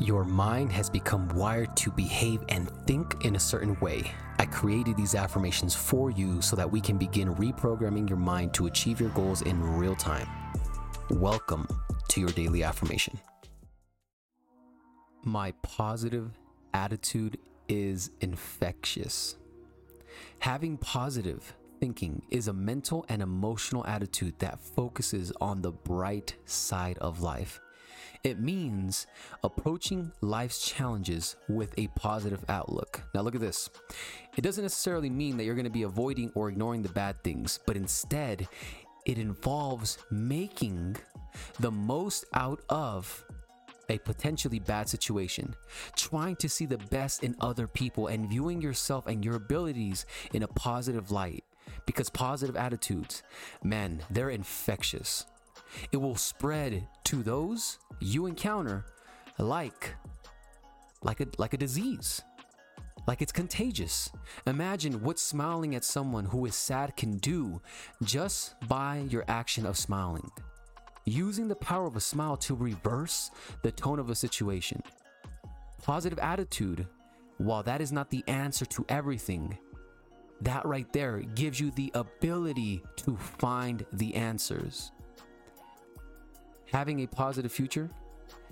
Your mind has become wired to behave and think in a certain way. I created these affirmations for you so that we can begin reprogramming your mind to achieve your goals in real time. Welcome to your daily affirmation. My positive attitude is infectious. Having positive thinking is a mental and emotional attitude that focuses on the bright side of life. It means approaching life's challenges with a positive outlook. Now, look at this. It doesn't necessarily mean that you're going to be avoiding or ignoring the bad things, but instead, it involves making the most out of a potentially bad situation, trying to see the best in other people and viewing yourself and your abilities in a positive light. Because positive attitudes, man, they're infectious. It will spread to those you encounter like like a like a disease. Like it's contagious. Imagine what smiling at someone who is sad can do just by your action of smiling. Using the power of a smile to reverse the tone of a situation. Positive attitude, while that is not the answer to everything, that right there gives you the ability to find the answers having a positive future,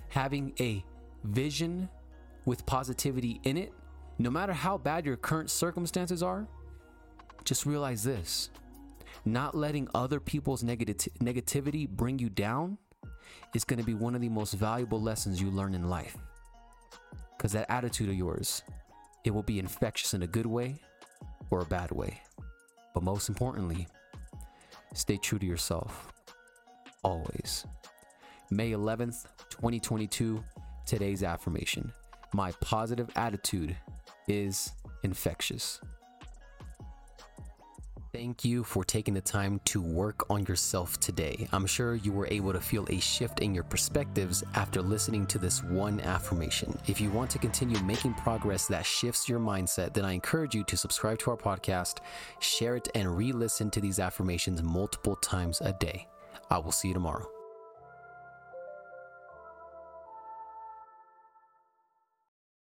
having a vision with positivity in it, no matter how bad your current circumstances are, just realize this not letting other people's negati- negativity bring you down is going to be one of the most valuable lessons you learn in life. Because that attitude of yours, it will be infectious in a good way or a bad way. But most importantly, stay true to yourself. Always. May 11th, 2022, today's affirmation. My positive attitude is infectious. Thank you for taking the time to work on yourself today. I'm sure you were able to feel a shift in your perspectives after listening to this one affirmation. If you want to continue making progress that shifts your mindset, then I encourage you to subscribe to our podcast, share it, and re listen to these affirmations multiple times a day. I will see you tomorrow.